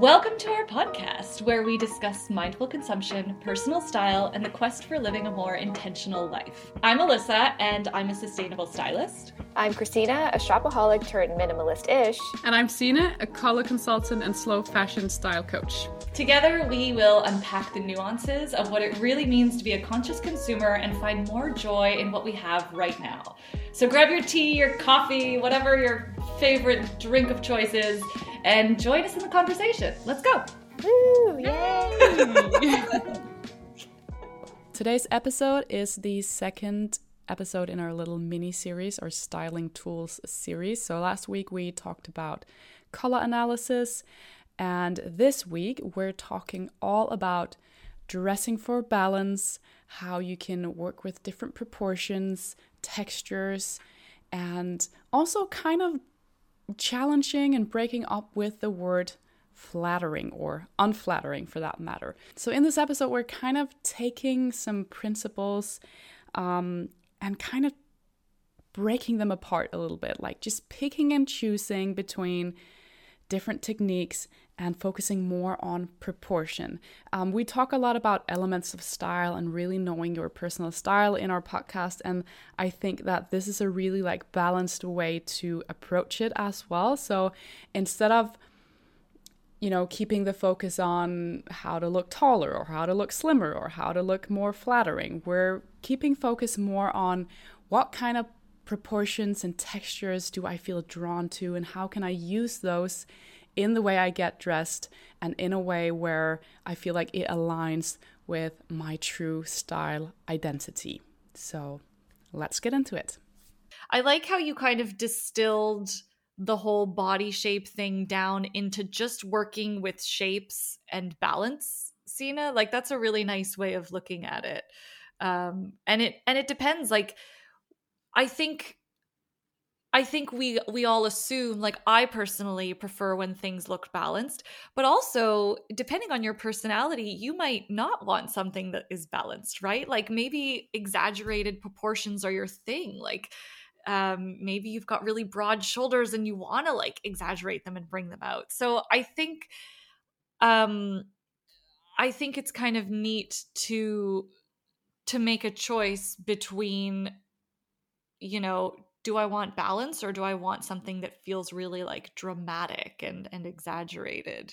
Welcome to our podcast, where we discuss mindful consumption, personal style, and the quest for living a more intentional life. I'm Alyssa, and I'm a sustainable stylist. I'm Christina, a shopaholic turned minimalist ish. And I'm Signe, a color consultant and slow fashion style coach. Together, we will unpack the nuances of what it really means to be a conscious consumer and find more joy in what we have right now. So grab your tea, your coffee, whatever your favorite drink of choice is, and join us in the conversation. Let's go. Woo, yay! Today's episode is the second episode in our little mini series or styling tools series. So last week we talked about color analysis, and this week we're talking all about dressing for balance, how you can work with different proportions, textures, and also kind of challenging and breaking up with the word flattering or unflattering for that matter. So, in this episode, we're kind of taking some principles um, and kind of breaking them apart a little bit, like just picking and choosing between different techniques and focusing more on proportion. Um, we talk a lot about elements of style and really knowing your personal style in our podcast, and I think that this is a really like balanced way to approach it as well. So instead of you know, keeping the focus on how to look taller or how to look slimmer or how to look more flattering. We're keeping focus more on what kind of proportions and textures do I feel drawn to and how can I use those in the way I get dressed and in a way where I feel like it aligns with my true style identity. So let's get into it. I like how you kind of distilled the whole body shape thing down into just working with shapes and balance, Signe. Like that's a really nice way of looking at it. Um and it and it depends like I think I think we we all assume like I personally prefer when things look balanced, but also depending on your personality, you might not want something that is balanced, right? Like maybe exaggerated proportions are your thing. Like um maybe you've got really broad shoulders and you want to like exaggerate them and bring them out. So I think um I think it's kind of neat to to make a choice between you know do I want balance or do I want something that feels really like dramatic and and exaggerated?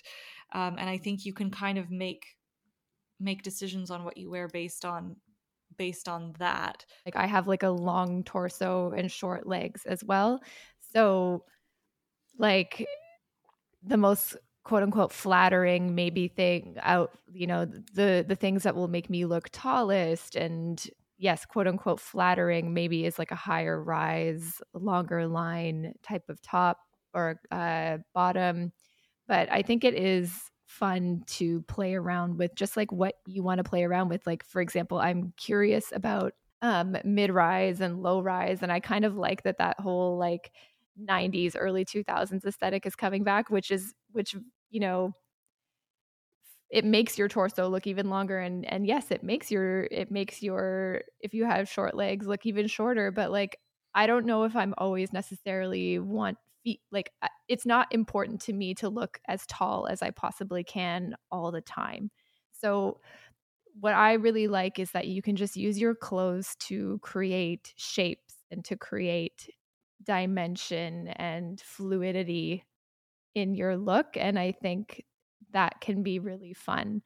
Um, and I think you can kind of make make decisions on what you wear based on based on that. Like I have like a long torso and short legs as well. So like the most quote unquote flattering maybe thing out you know the the things that will make me look tallest and yes, quote unquote flattering maybe is like a higher rise, longer line type of top or uh, bottom. But I think it is fun to play around with just like what you want to play around with. Like, for example, I'm curious about um, mid rise and low rise. And I kind of like that that whole like 90s, early 2000s aesthetic is coming back, which is, which, you know, it makes your torso look even longer and and yes it makes your it makes your if you have short legs look even shorter but like i don't know if i'm always necessarily want feet like it's not important to me to look as tall as i possibly can all the time. So what i really like is that you can just use your clothes to create shapes and to create dimension and fluidity in your look and i think that can be really fun.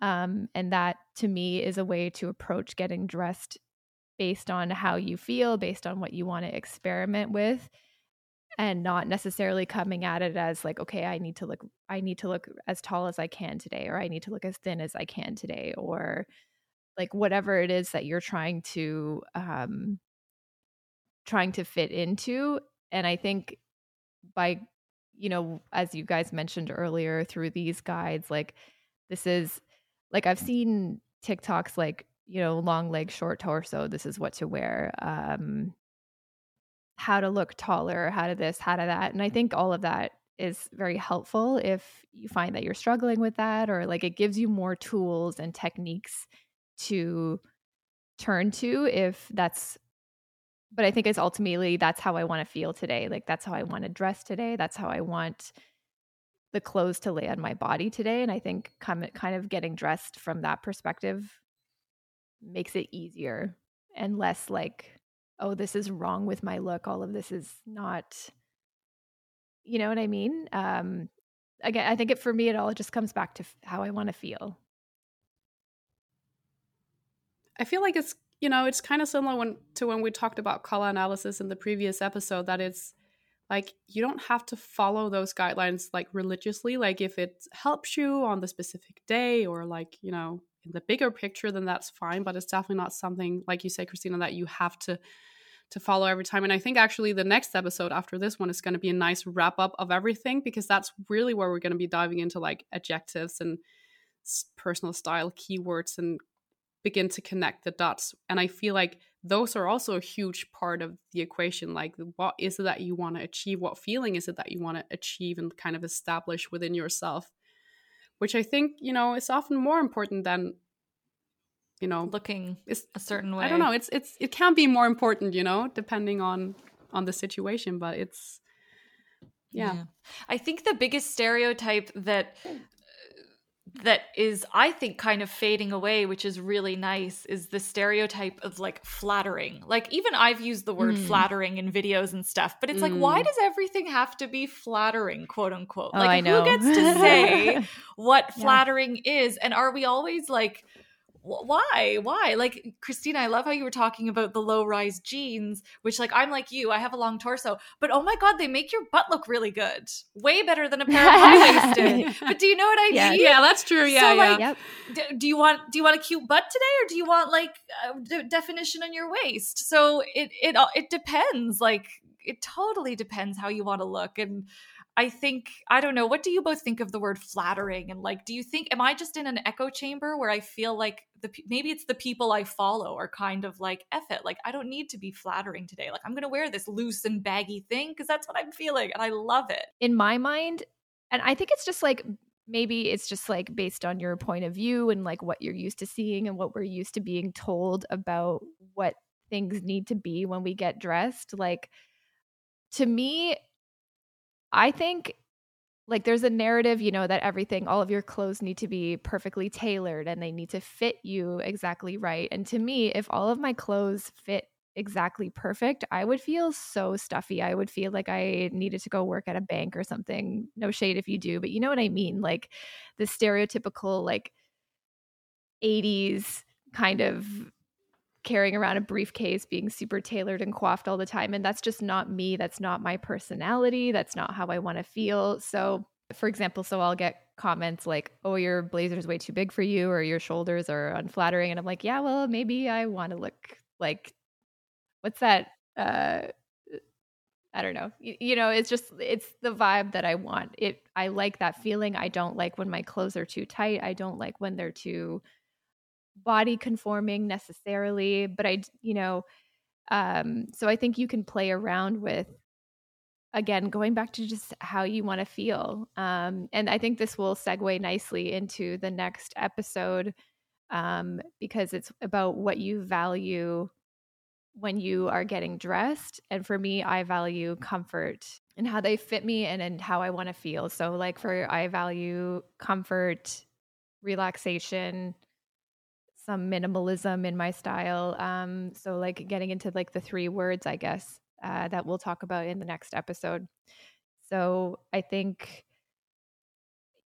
Um, and that to me is a way to approach getting dressed based on how you feel, based on what you want to experiment with and not necessarily coming at it as like okay i need to look i need to look as tall as i can today or i need to look as thin as i can today or like whatever it is that you're trying to um trying to fit into and i think by you know, as you guys mentioned earlier through these guides, like this is like I've seen TikToks like, you know, long leg, short torso, this is what to wear. Um how to look taller, how to this, how to that. And I think all of that is very helpful if you find that you're struggling with that or like it gives you more tools and techniques to turn to if that's but I think it's ultimately that's how I want to feel today. Like that's how I want to dress today. That's how I want the clothes to lay on my body today. And I think kind of getting dressed from that perspective makes it easier and less like, oh, this is wrong with my look. All of this is not, you know what I mean? Um, again, I think it for me, it all just comes back to how I want to feel. I feel like it's you know it's kind of similar when to when we talked about color analysis in the previous episode that it's like you don't have to follow those guidelines like religiously. Like if it helps you on the specific day or like you know in the bigger picture then that's fine but it's definitely not something like you say christina that you have to to follow every time. And i think actually the next episode after this one is going to be a nice wrap up of everything because that's really where we're going to be diving into like adjectives and personal style keywords and begin to connect the dots and i feel like those are also a huge part of the equation like what is it that you want to achieve what feeling is it that you want to achieve and kind of establish within yourself which i think you know is often more important than you know looking it's, a certain way i don't know it's it's it can be more important you know depending on on the situation but it's yeah. yeah. I think the biggest stereotype that that is i think kind of fading away which is really nice is the stereotype of like flattering like even i've used the word mm. flattering in videos and stuff but it's mm. like why hmm. does everything have to be flattering quote unquote oh, like who gets to say what flattering yeah. is and are we always like why? Why? Like christina i love how you were talking about the low rise jeans which like i'm like you i have a long torso but oh my god they make your butt look really good. Way better than a pair of high waisted. But do you know what i yeah. mean? Yeah that's true. Yeah, so, yeah. like yep. d- do you want do you want a cute butt today or do you want like d- definition on your waist? So it it it depends like it totally depends how you want to look and I think I don't know. What do you both think of the word flattering? And like, do you think am I just in an echo chamber where I feel like the maybe it's the people I follow are kind of like eff it. Like I don't need to be flattering today. Like I'm gonna wear this loose and baggy thing because that's what I'm feeling and I love it. In my mind, and I think it's just like maybe it's just like based on your point of view and like what you're used to seeing and what we're used to being told about what things need to be when we get dressed. Like to me, I think like there's a narrative, you know, that everything, all of your clothes need to be perfectly tailored and they need to fit you exactly right. And to me, if all of my clothes fit exactly perfect, I would feel so stuffy. I would feel like I needed to go work at a bank or something. No shade if you do, but you know what I mean? Like the stereotypical, like 80s kind of carrying around a briefcase, being super tailored and coiffed all the time. And that's just not me. That's not my personality. That's not how I want to feel. So, for example, so I'll get comments like, oh, your blazer is way too big for you, or your shoulders are unflattering. And I'm like, yeah, well, maybe I want to look like, what's that? Uh, I don't know. You, you, know, it's just it's the vibe that I want. It I like that feeling. I don't like when my clothes are too tight. I don't like when they're too body conforming necessarily, but I, you know, um, so I think you can play around with again going back to just how you want to feel um, and i think this will segue nicely into the next episode um, because it's about what you value when you are getting dressed and for me i value comfort and how they fit me and, and how i want to feel so like for i value comfort relaxation some minimalism in my style. Um, so like getting into like the three words, I guess, uh, that we'll talk about in the next episode. So I think,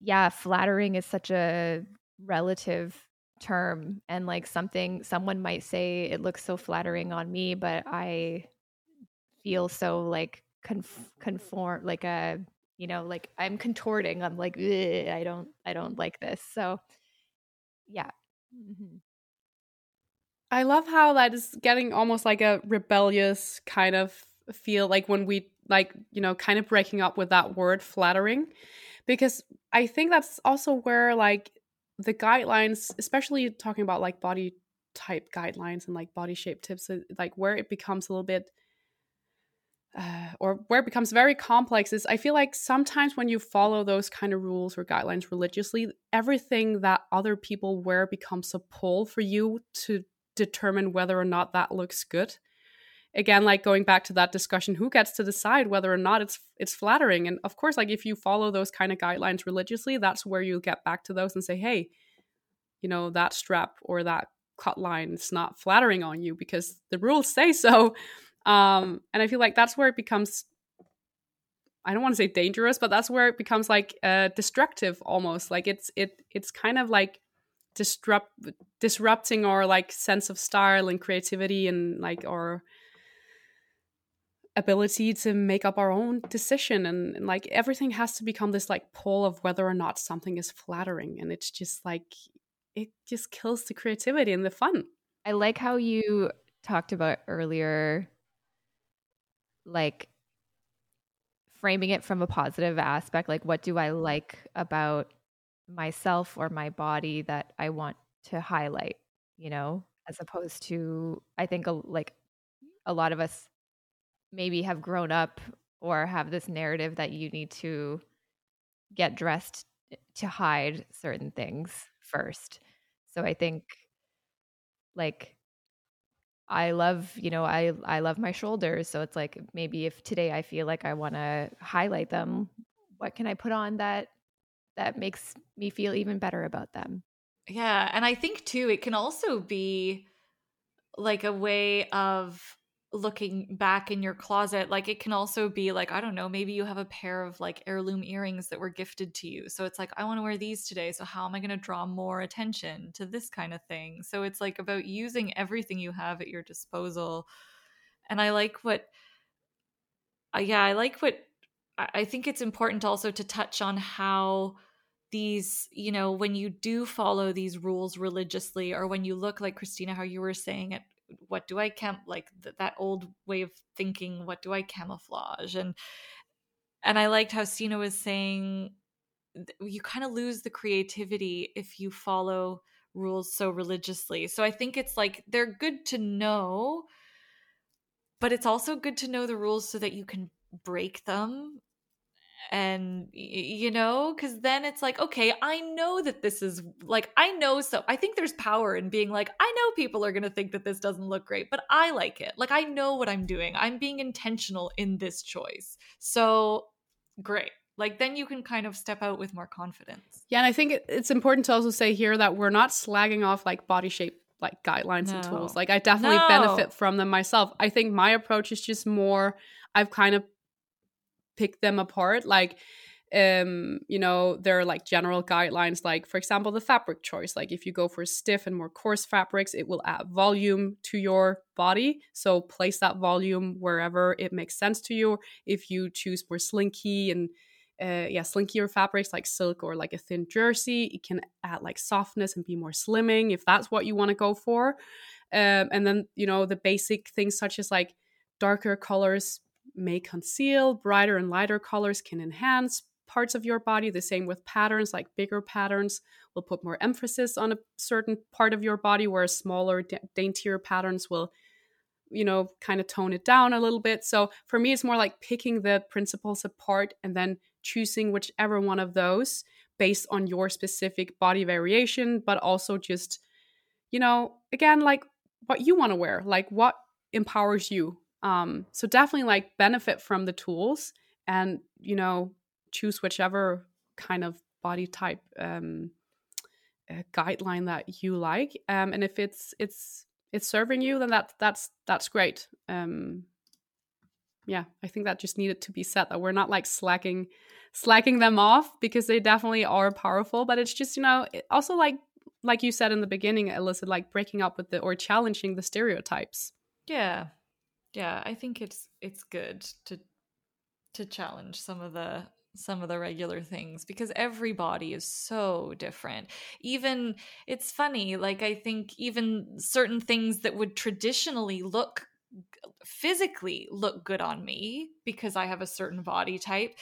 yeah, flattering is such a relative term and like something someone might say it looks so flattering on me, but I feel so like conf- conform like a you know like I'm contorting. I'm like I don't I don't like this. So yeah. Mm-hmm. I love how that is getting almost like a rebellious kind of feel like when we like, you know, kind of breaking up with that word flattering. Because I think that's also where like the guidelines, especially talking about like body type guidelines and like body shape tips, uh, like where it becomes a little bit uh, or where it becomes very complex is I feel like sometimes when you follow those kind of rules or guidelines religiously, everything that other people wear becomes a pull for you to determine whether or not that looks good. Again like going back to that discussion who gets to decide whether or not it's it's flattering? And of course like if you follow those kind of guidelines religiously that's where you get back to those and say hey you know that strap or that cut line is not flattering on you because the rules say so. Um and i feel like that's where it becomes i don't want to say dangerous but that's where it becomes like uh destructive almost. Like it's it it's kind of like disrupt disrupting our like sense of style and creativity and like our ability to make up our own decision. And, and, like everything has to become this like pull of whether or not something is flattering. And it's just like it just kills the creativity and the fun. I like how you talked about earlier like framing it from a positive aspect like what do i like about myself or my body that i want to highlight you know as opposed to i think a, like a lot of us maybe have grown up or have this narrative that you need to get dressed to hide certain things first. So I think like I love, you know, I I love my shoulders, so it's like maybe if today I feel like I want to highlight them, what can I put on that that makes me feel even better about them? Yeah, and I think too it can also be like a way of looking back in your closet like it can also be like i don't know maybe you have a pair of like heirloom earrings that were gifted to you. So it's like i want to wear these today so how am i going to draw more attention to this kind of thing? So it's like about using everything you have at your disposal. And i like what uh, yeah i like what i think it's important also to touch on how these you know when you do follow these rules religiously or when you look like christina how you were saying at what do I camp like th- that old way of thinking? What do I camouflage? And and I liked how Signe was saying you kind of lose the creativity if you follow rules so religiously. So I think it's like they're good to know, but it's also good to know the rules so that you can break them and you know because then it's like okay i know that this is like i know so i think there's power in being like i know people are going to think that this doesn't look great but i like it. Like i know what i'm doing. I'm being intentional in this choice. So great. Like then you can kind of step out with more confidence. Yeah and i think it's important to also say here that we're not slagging off like body shape like guidelines no. and tools. Like i definitely no. benefit from them myself. I think my approach is just more i've kind of pick them apart like um you know there are like general guidelines like for example the fabric choice like if you go for stiff and more coarse fabrics it will add volume to your body. So place that volume wherever it makes sense to you. If you choose more slinky and uh, yeah slinkier fabrics like silk or like a thin jersey it can add like softness and be more slimming if that's what you want to go for. Um, and then you know the basic things such as like darker colors may conceal, brighter and lighter colors can enhance parts of your body. The same with patterns, like bigger patterns will put more emphasis on a certain part of your body, whereas smaller, daintier patterns will, you know, kind of tone it down a little bit. So for me, it's more like picking the principles apart and then choosing whichever one of those based on your specific body variation, but also just, you know, again, like what you want to wear, like what empowers you um, so definitely like benefit from the tools and, you know, choose whichever kind of body type um, uh, guideline that you like. Um, and if it's, it's, it's serving you, then that, that's, that's great. Um, yeah, I think that just needed to be said that we're not like slacking, slacking them off because they definitely are powerful, but it's just, you know, also like, like you said in the beginning, Alyssa, like breaking up with the, or challenging the stereotypes. Yeah, yeah i think it's it's good to to challenge some of the some of the regular things because every body is so different. Even it's funny like i think even certain things that would traditionally look physically look good on me because i have a certain body type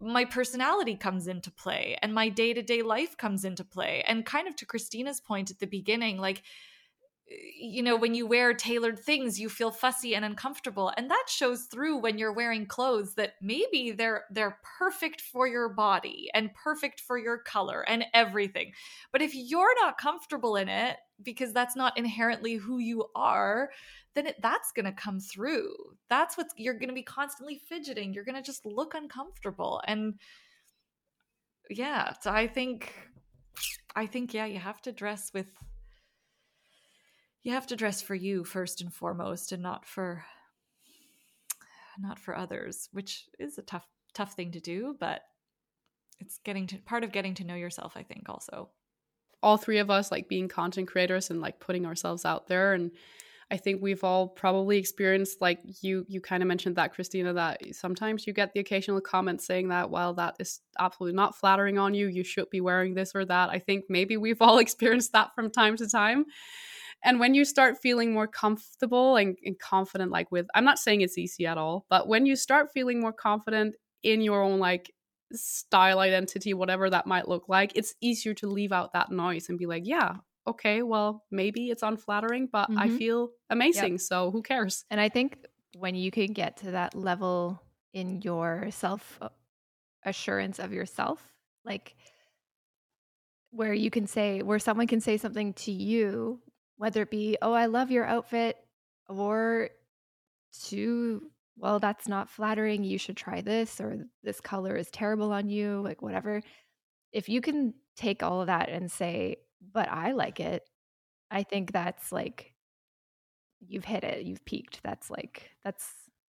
my personality comes into play and my day-to-day life comes into play. And kind of to christina's point at the beginning like you know when you wear tailored things you feel fussy and uncomfortable. And that shows through when you're wearing clothes that maybe they're they're perfect for your body and perfect for your color and everything. But if you're not comfortable in it because that's not inherently who you are then it, that's going to come through. That's what you're going to be constantly fidgeting. You're going to just look uncomfortable. And yeah so i think i think yeah you have to dress with you have to dress for you first and foremost and not for not for others which is a tough tough thing to do but it's getting to part of getting to know yourself i think also. All three of us like being content creators and like putting ourselves out there and i think we've all probably experienced like you you kind of mentioned that christina that sometimes you get the occasional comment saying that well that is absolutely not flattering on you. You should be wearing this or that. I think maybe we've all experienced that from time to time and when you start feeling more comfortable and, and confident like with i'm not saying it's easy at all but when you start feeling more confident in your own like style identity whatever that might look like it's easier to leave out that noise and be like yeah okay well maybe it's unflattering but mm-hmm. i feel amazing yep. so who cares and i think when you can get to that level in your self uh, assurance of yourself like where you can say where someone can say something to you whether it be, oh, I love your outfit, or to, well, that's not flattering. You should try this, or this color is terrible on you, like whatever. If you can take all of that and say, but I like it, I think that's like, you've hit it, you've peaked. That's like, that's,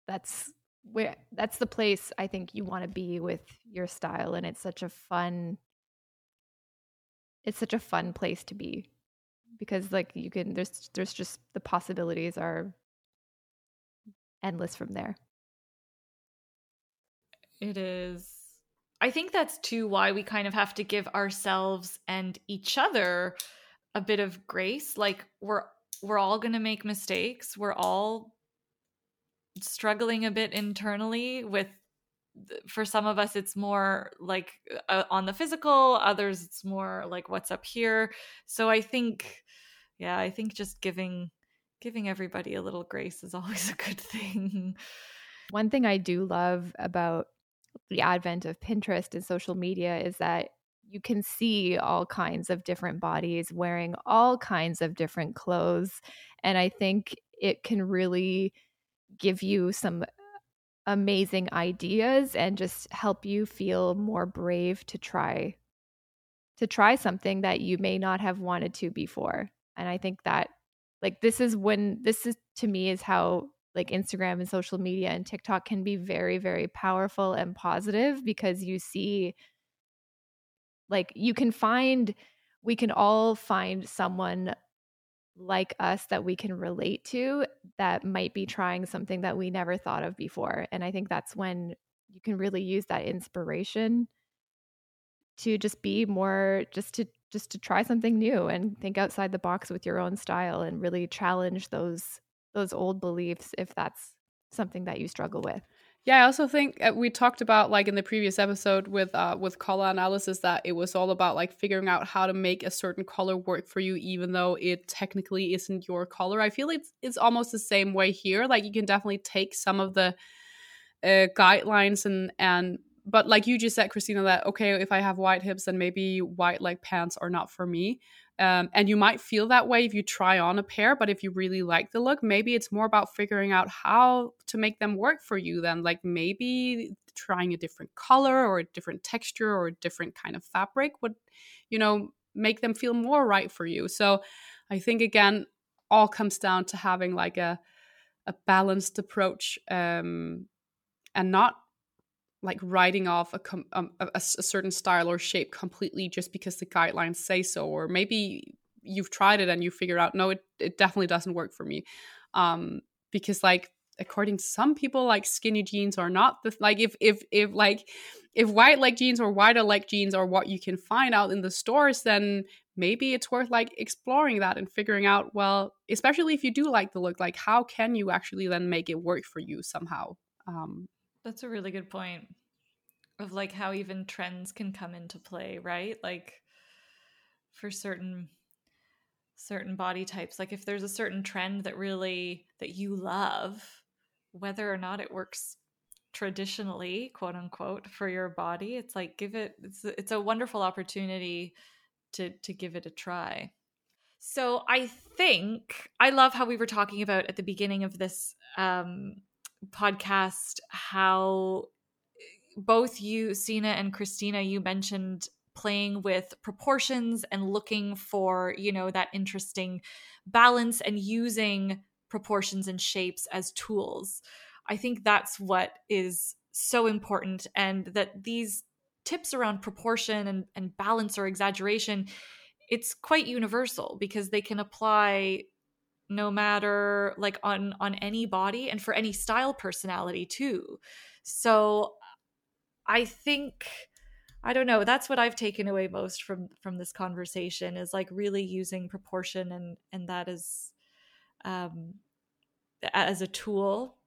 that's where, that's the place I think you want to be with your style. And it's such a fun, it's such a fun place to be because like you can there's there's just the possibilities are endless from there. It is i think that's too why we kind of have to give ourselves and each other a bit of grace like we're we're all going to make mistakes we're all struggling a bit internally with for some of us it's more like uh, on the physical others it's more like what's up here. So i think yeah, I think just giving giving everybody a little grace is always a good thing. One thing I do love about the advent of Pinterest and social media is that you can see all kinds of different bodies wearing all kinds of different clothes. And I think it can really give you some amazing ideas and just help you feel more brave to try to try something that you may not have wanted to before and i think that like this is when this is to me is how like instagram and social media and tiktok can be very very powerful and positive because you see like you can find we can all find someone like us that we can relate to that might be trying something that we never thought of before. And i think that's when you can really use that inspiration to just be more just to just to try something new and think outside the box with your own style and really challenge those those old beliefs if that's something that you struggle with. Yeah, I also think uh, we talked about like in the previous episode with uh with color analysis that it was all about like figuring out how to make a certain color work for you even though it technically isn't your color. I feel it's it's almost the same way here. Like you can definitely take some of the uh, guidelines and and but like you just said, Christina, that okay, if I have white hips, then maybe white leg pants are not for me. Um, and you might feel that way if you try on a pair, but if you really like the look, maybe it's more about figuring out how to make them work for you. Then, like maybe trying a different color or a different texture or a different kind of fabric would, you know, make them feel more right for you. So, I think again, all comes down to having like a a balanced approach um, and not like writing off a, com- um, a, a, certain style or shape completely just because the guidelines say so or maybe you've tried it and you figure out no it, it definitely doesn't work for me. Um because like according to some people like skinny jeans are not the like if if if like if wide leg jeans or wider leg jeans are what you can find out in the stores then maybe it's worth like exploring that and figuring out well especially if you do like the look like how can you actually then make it work for you somehow? Um that's a really good point of like how even trends can come into play, right? Like for certain certain body types. Like if there's a certain trend that really that you love, whether or not it works traditionally, quote unquote, for your body, it's like give it it's it's a wonderful opportunity to to give it a try. So I think I love how we were talking about at the beginning of this um, podcast how eh, both you, Signe and Christina, you mentioned playing with proportions and looking for, you know, that interesting balance and using proportions and shapes as tools. I think that's what is so important and that these tips around proportion and, and balance or exaggeration it's quite universal because they can apply no matter like on on any body and for any style personality too. So i think i don't know that's what i've taken away most from from this conversation is like really using proportion and and that is um as a tool.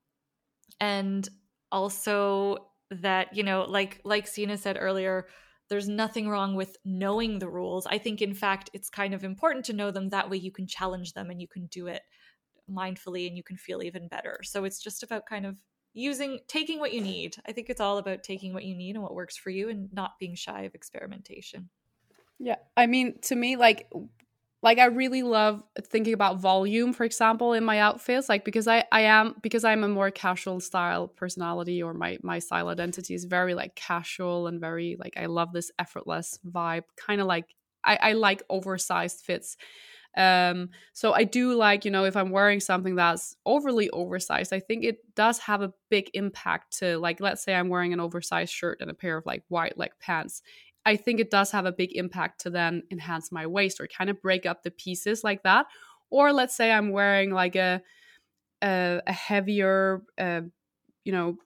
And also that you know like like Signe said earlier there's nothing wrong with knowing the rules. I think in fact it's kind of important to know them. That way you can challenge them and you can do it mindfully and you can feel even better. So it's just about kind of using taking what you need. I think it's all about taking what you need and what works for you and not being shy of experimentation. Yeah. I mean to me like like i really love thinking about volume for example in my outfits like because i i am because i'm a more casual style personality or my my style identity is very like casual and very like i love this effortless vibe kind of like i i like oversized fits. Um so i do like you know if i'm wearing something that's overly oversized i think it does have a big impact to like let's say i'm wearing an oversized shirt and a pair of like white leg pants I think it does have a big impact to then enhance my waist or kind of break up the pieces like that. Or let's say I'm wearing like a a, a heavier, uh, you know,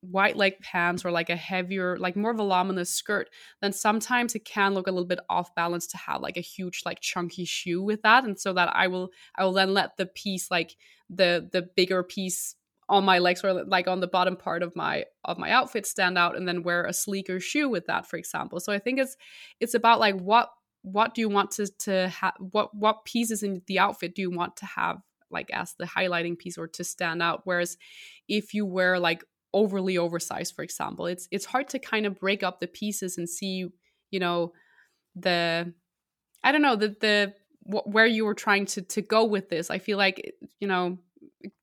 white leg pants or like a heavier, like more voluminous skirt, then sometimes it can look a little bit off balance to have like a huge, like chunky shoe with that. And so that I will, I will then let the piece, like the the bigger piece on my legs or like on the bottom part of my of my outfit stand out and then wear a sleeker shoe with that for example. So i think it's it's about like what what do you want to to have what what pieces in the outfit do you want to have like as the highlighting piece or to stand out? Whereas if you wear like overly oversized for example it's it's hard to kind of break up the pieces and see you know the i don't know the the where you were trying to to go with this. I feel like you know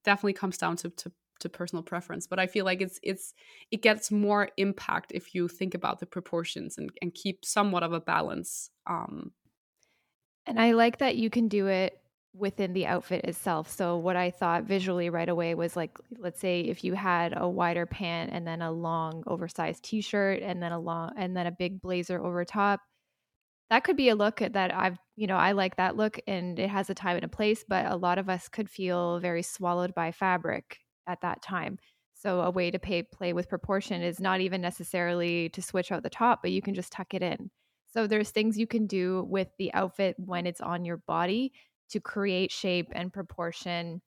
definitely comes down to, to to personal preference but i feel like it's it's it gets more impact if you think about the proportions and, and keep somewhat of a balance um. And i like that you can do it within the outfit itself so what i thought visually right away was like let's say if you had a wider pant and then a long oversized t-shirt and then a long and then a big blazer over top that could be a look that I've, you know, I like that look and it has a time and a place, but a lot of us could feel very swallowed by fabric at that time. So a way to pay, play with proportion is not even necessarily to switch out the top, but you can just tuck it in. So there's things you can do with the outfit when it's on your body to create shape and proportion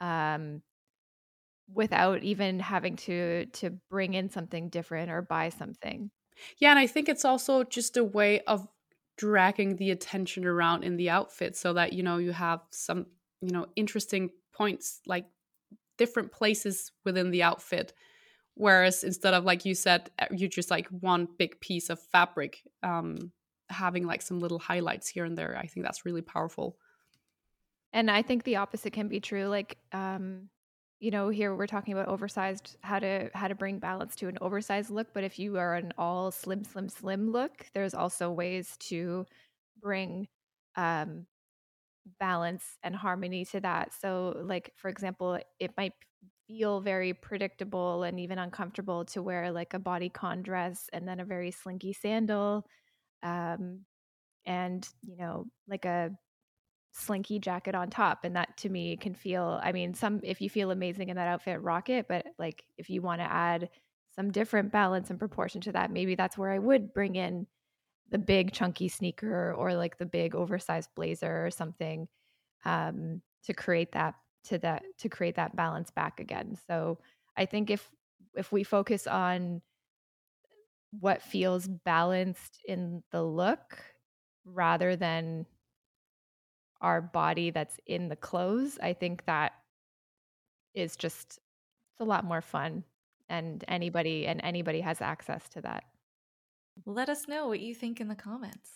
um, without even having to to bring in something different or buy something. Yeah, and I think it's also just a way of dragging the attention around in the outfit so that you know you have some you know interesting points like different places within the outfit. Whereas instead of like you said you just like one big piece of fabric um having like some little highlights here and there i think that's really powerful. And i think the opposite can be true like um you know here we're talking about oversized how to how to bring balance to an oversized look but if you are an all slim slim slim look there's also ways to bring um balance and harmony to that. So like for example it might feel very predictable and even uncomfortable to wear like a bodycon dress and then a very slinky sandal um and you know like a slinky jacket on top and that to me can feel i mean some if you feel amazing in that outfit rock it but like if you want to add some different balance and proportion to that maybe that's where i would bring in the big chunky sneaker or like the big oversized blazer or something um, to create that to that to create that balance back again. So i think if if we focus on what feels balanced in the look rather than our body that's in the clothes, I think that is just it's a lot more fun and anybody and anybody has access to that. Let us know what you think in the comments.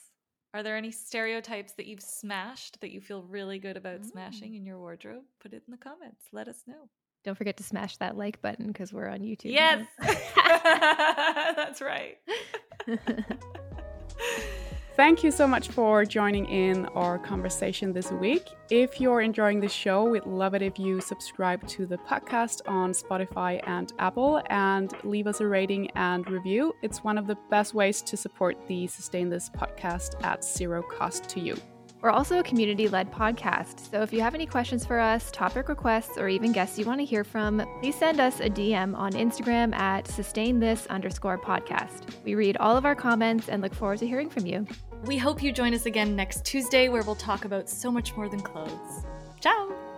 Are there any stereotypes that you've smashed that you feel really good about mm. smashing in your wardrobe? Put it in the comments. Let us know. Don't forget to smash that like button because we're on YouTube. Yes. That's right. Thank you so much for joining in our conversation this week. If you're enjoying the show, we'd love it if you subscribe to the podcast on Spotify and Apple and leave us a rating and review. It's one of the best ways to support the Sustain This podcast at zero cost to you. We're also a community led podcast, so if you have any questions for us, topic requests, or even guests you want to hear from, please send us a DM on Instagram at sustain this underscore podcast. We read all of our comments and look forward to hearing from you. We hope you join us again next Tuesday where we'll talk about so much more than clothes. Ciao!